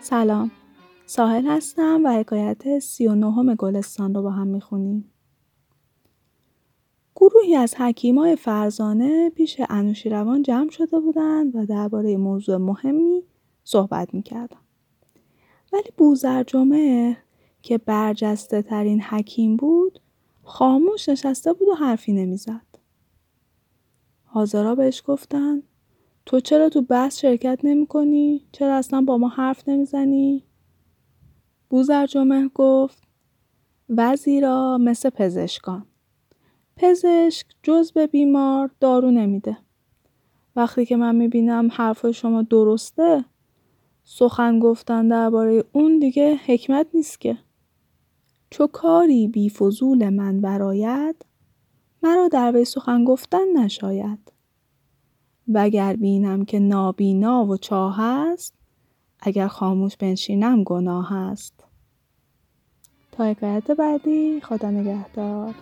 سلام ساحل هستم و حکایت سی و گلستان رو با هم می‌خونیم. گروهی از حکیمای فرزانه پیش انوشیروان جمع شده بودند و درباره موضوع مهمی صحبت می‌کردن. ولی بوزرجمه که برجسته ترین حکیم بود خاموش نشسته بود و حرفی نمی‌زد. حاضرها بهش گفتن تو چرا تو بحث شرکت نمی کنی؟ چرا اصلا با ما حرف نمی‌زنی؟ بوزرجمه گفت وزیرا مثل پزشکان. پزشک جز به بیمار دارو نمیده. وقتی که من می‌بینم حرف شما درسته سخن گفتن درباره اون دیگه حکمت نیست که. چو کاری بی فضول من براید مرا در وی سخن گفتن نشاید. وگر بینم که نابینا و چاه است اگر خاموش بنشینم گناه است تا حکایت بعدی خدا نگهدار